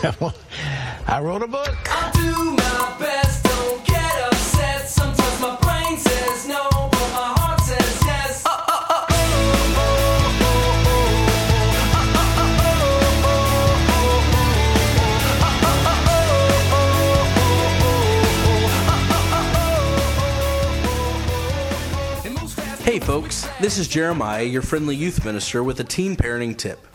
I wrote a book. I do my best, don't get upset. Sometimes my brain says no, but my heart says yes. Uh, uh, uh, hey folks, this is Jeremiah, your friendly youth minister, with a teen parenting tip.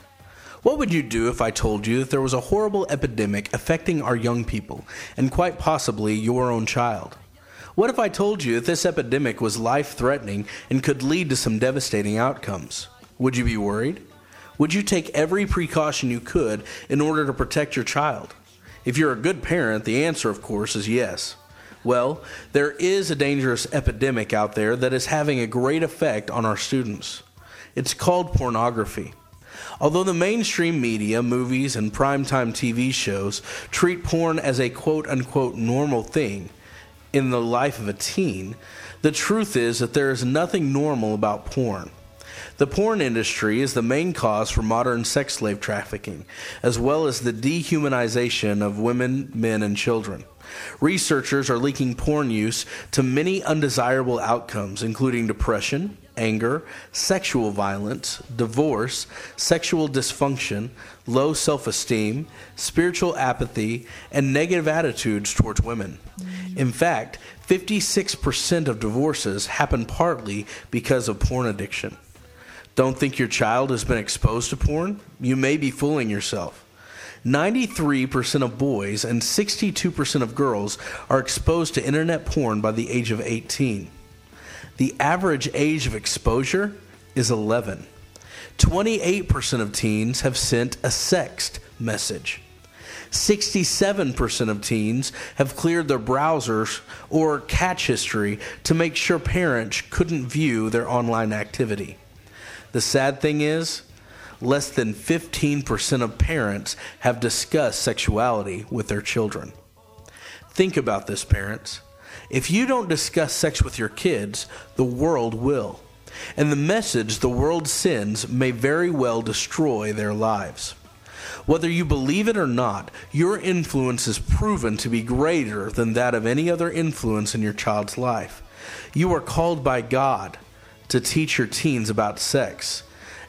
What would you do if I told you that there was a horrible epidemic affecting our young people, and quite possibly your own child? What if I told you that this epidemic was life threatening and could lead to some devastating outcomes? Would you be worried? Would you take every precaution you could in order to protect your child? If you're a good parent, the answer, of course, is yes. Well, there is a dangerous epidemic out there that is having a great effect on our students. It's called pornography. Although the mainstream media, movies, and primetime TV shows treat porn as a quote unquote normal thing in the life of a teen, the truth is that there is nothing normal about porn. The porn industry is the main cause for modern sex slave trafficking, as well as the dehumanization of women, men, and children. Researchers are linking porn use to many undesirable outcomes, including depression, anger, sexual violence, divorce, sexual dysfunction, low self esteem, spiritual apathy, and negative attitudes towards women. In fact, 56% of divorces happen partly because of porn addiction. Don't think your child has been exposed to porn? You may be fooling yourself. 93% of boys and 62% of girls are exposed to internet porn by the age of 18. The average age of exposure is 11. 28% of teens have sent a sext message. 67% of teens have cleared their browsers or cache history to make sure parents couldn't view their online activity. The sad thing is, less than 15% of parents have discussed sexuality with their children. Think about this, parents. If you don't discuss sex with your kids, the world will. And the message the world sends may very well destroy their lives. Whether you believe it or not, your influence is proven to be greater than that of any other influence in your child's life. You are called by God to teach your teens about sex,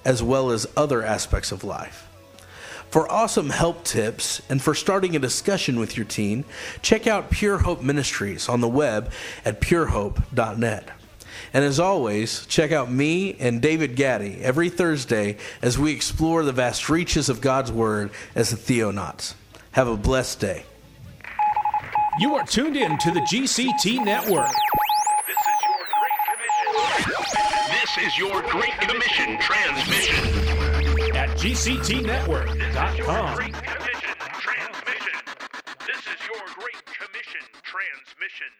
as well as other aspects of life. For awesome help tips and for starting a discussion with your teen, check out Pure Hope Ministries on the web at purehope.net. And as always, check out me and David Gaddy every Thursday as we explore the vast reaches of God's Word as the Theonauts. Have a blessed day. You are tuned in to the GCT Network. This is your Great Commission transmission. at GCTNetwork.com. Great Commission transmission. This is your Great Commission transmission.